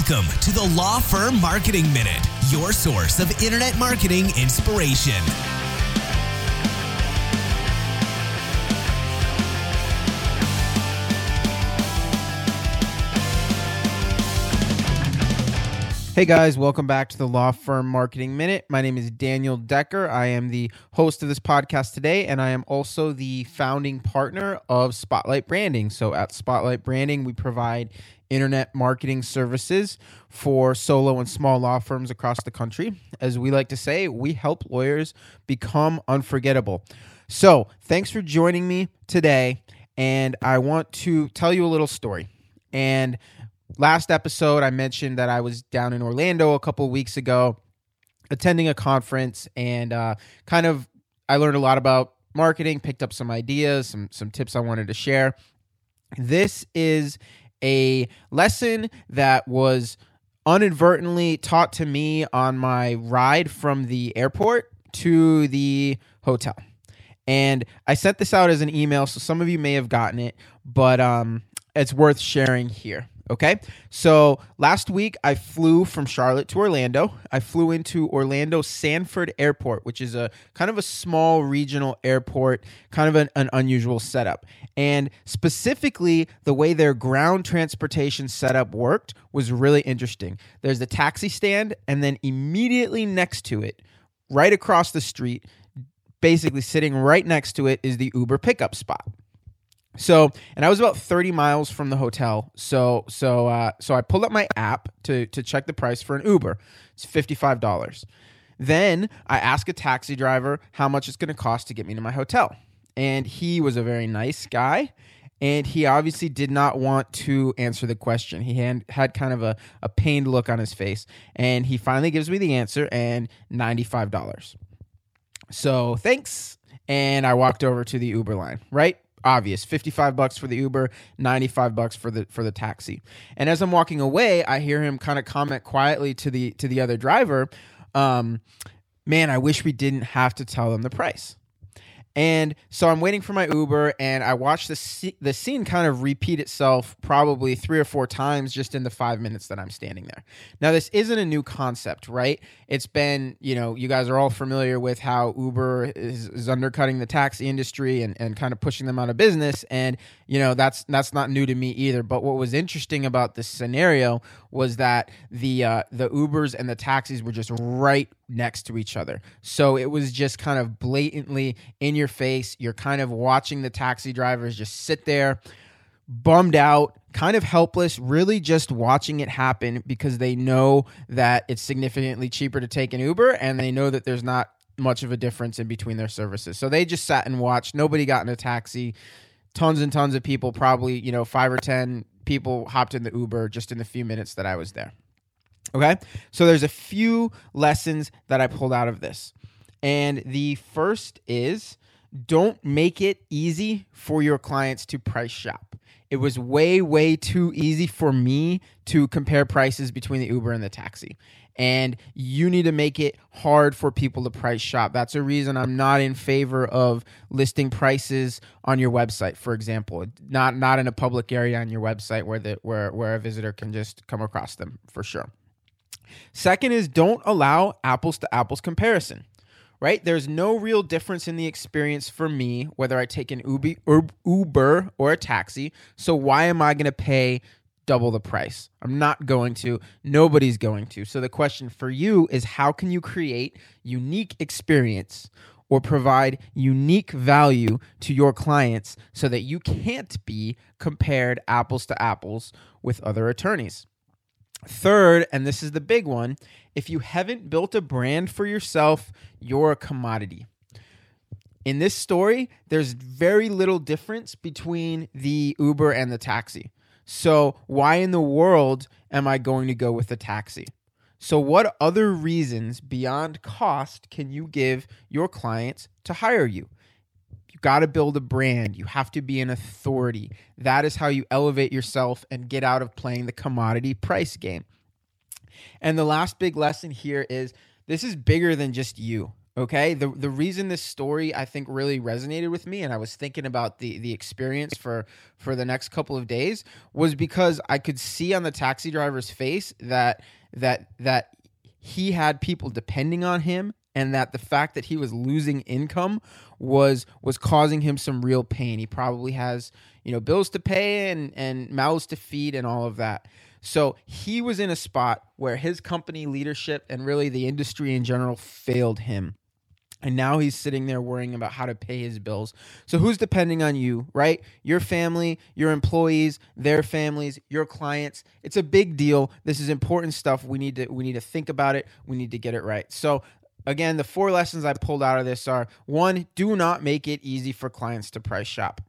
Welcome to the Law Firm Marketing Minute, your source of internet marketing inspiration. Hey guys, welcome back to the Law Firm Marketing Minute. My name is Daniel Decker. I am the host of this podcast today, and I am also the founding partner of Spotlight Branding. So, at Spotlight Branding, we provide internet marketing services for solo and small law firms across the country. As we like to say, we help lawyers become unforgettable. So, thanks for joining me today, and I want to tell you a little story. And last episode, I mentioned that I was down in Orlando a couple weeks ago attending a conference and uh, kind of I learned a lot about marketing, picked up some ideas, some some tips I wanted to share. This is a lesson that was inadvertently taught to me on my ride from the airport to the hotel. And I sent this out as an email, so some of you may have gotten it, but um, it's worth sharing here. Okay. So last week I flew from Charlotte to Orlando. I flew into Orlando Sanford Airport, which is a kind of a small regional airport, kind of an, an unusual setup. And specifically, the way their ground transportation setup worked was really interesting. There's the taxi stand, and then immediately next to it, right across the street, basically sitting right next to it, is the Uber pickup spot. So, and I was about 30 miles from the hotel. So, so, uh, so I pulled up my app to to check the price for an Uber. It's $55. Then I ask a taxi driver how much it's going to cost to get me to my hotel. And he was a very nice guy. And he obviously did not want to answer the question. He had, had kind of a, a pained look on his face. And he finally gives me the answer and $95. So thanks. And I walked over to the Uber line, right? Obvious. 55 bucks for the uber 95 bucks for the for the taxi. And as i'm walking away i hear him kind of comment quietly to the to the other driver um, man i wish we didn't have to tell them the price and so I'm waiting for my Uber, and I watch the the scene kind of repeat itself probably three or four times just in the five minutes that I'm standing there. Now, this isn't a new concept, right? It's been, you know, you guys are all familiar with how Uber is, is undercutting the taxi industry and, and kind of pushing them out of business, and you know that's that's not new to me either. But what was interesting about this scenario was that the uh, the Ubers and the taxis were just right next to each other. So it was just kind of blatantly in your face. You're kind of watching the taxi drivers just sit there, bummed out, kind of helpless, really just watching it happen because they know that it's significantly cheaper to take an Uber and they know that there's not much of a difference in between their services. So they just sat and watched. Nobody got in a taxi. Tons and tons of people, probably, you know, five or 10 people hopped in the Uber just in the few minutes that I was there. Okay. So there's a few lessons that I pulled out of this. And the first is don't make it easy for your clients to price shop. It was way, way too easy for me to compare prices between the Uber and the taxi. And you need to make it hard for people to price shop. That's a reason I'm not in favor of listing prices on your website, for example. Not not in a public area on your website where the where where a visitor can just come across them for sure. Second is don't allow apples to apples comparison. Right? There's no real difference in the experience for me whether I take an Uber or a taxi. So why am I going to pay double the price? I'm not going to. Nobody's going to. So the question for you is how can you create unique experience or provide unique value to your clients so that you can't be compared apples to apples with other attorneys? Third, and this is the big one, if you haven't built a brand for yourself, you're a commodity. In this story, there's very little difference between the Uber and the taxi. So, why in the world am I going to go with the taxi? So, what other reasons beyond cost can you give your clients to hire you? Got to build a brand. You have to be an authority. That is how you elevate yourself and get out of playing the commodity price game. And the last big lesson here is this is bigger than just you. Okay. The the reason this story I think really resonated with me and I was thinking about the the experience for for the next couple of days was because I could see on the taxi driver's face that that that he had people depending on him and that the fact that he was losing income was was causing him some real pain. He probably has, you know, bills to pay and and mouths to feed and all of that. So he was in a spot where his company leadership and really the industry in general failed him. And now he's sitting there worrying about how to pay his bills. So who's depending on you, right? Your family, your employees, their families, your clients. It's a big deal. This is important stuff. We need to we need to think about it. We need to get it right. So again, the four lessons I pulled out of this are one, do not make it easy for clients to price shop.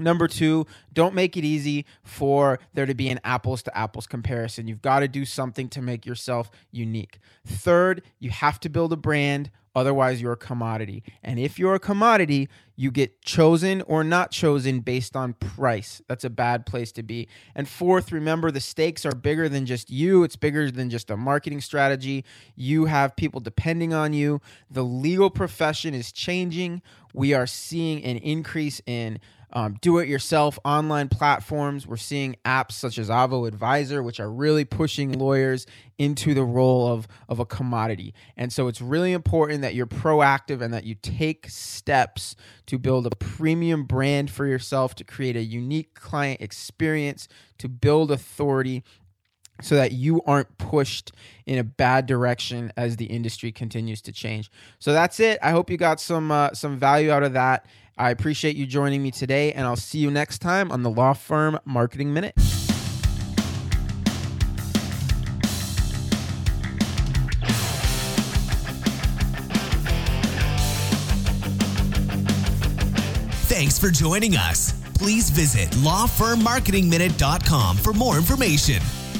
Number two, don't make it easy for there to be an apples to apples comparison. You've got to do something to make yourself unique. Third, you have to build a brand, otherwise, you're a commodity. And if you're a commodity, you get chosen or not chosen based on price. That's a bad place to be. And fourth, remember the stakes are bigger than just you, it's bigger than just a marketing strategy. You have people depending on you. The legal profession is changing. We are seeing an increase in um, do it yourself online platforms. We're seeing apps such as Avvo Advisor, which are really pushing lawyers into the role of, of a commodity. And so it's really important that you're proactive and that you take steps to build a premium brand for yourself, to create a unique client experience, to build authority so that you aren't pushed in a bad direction as the industry continues to change. So that's it. I hope you got some uh, some value out of that. I appreciate you joining me today, and I'll see you next time on the Law Firm Marketing Minute. Thanks for joining us. Please visit lawfirmmarketingminute.com for more information.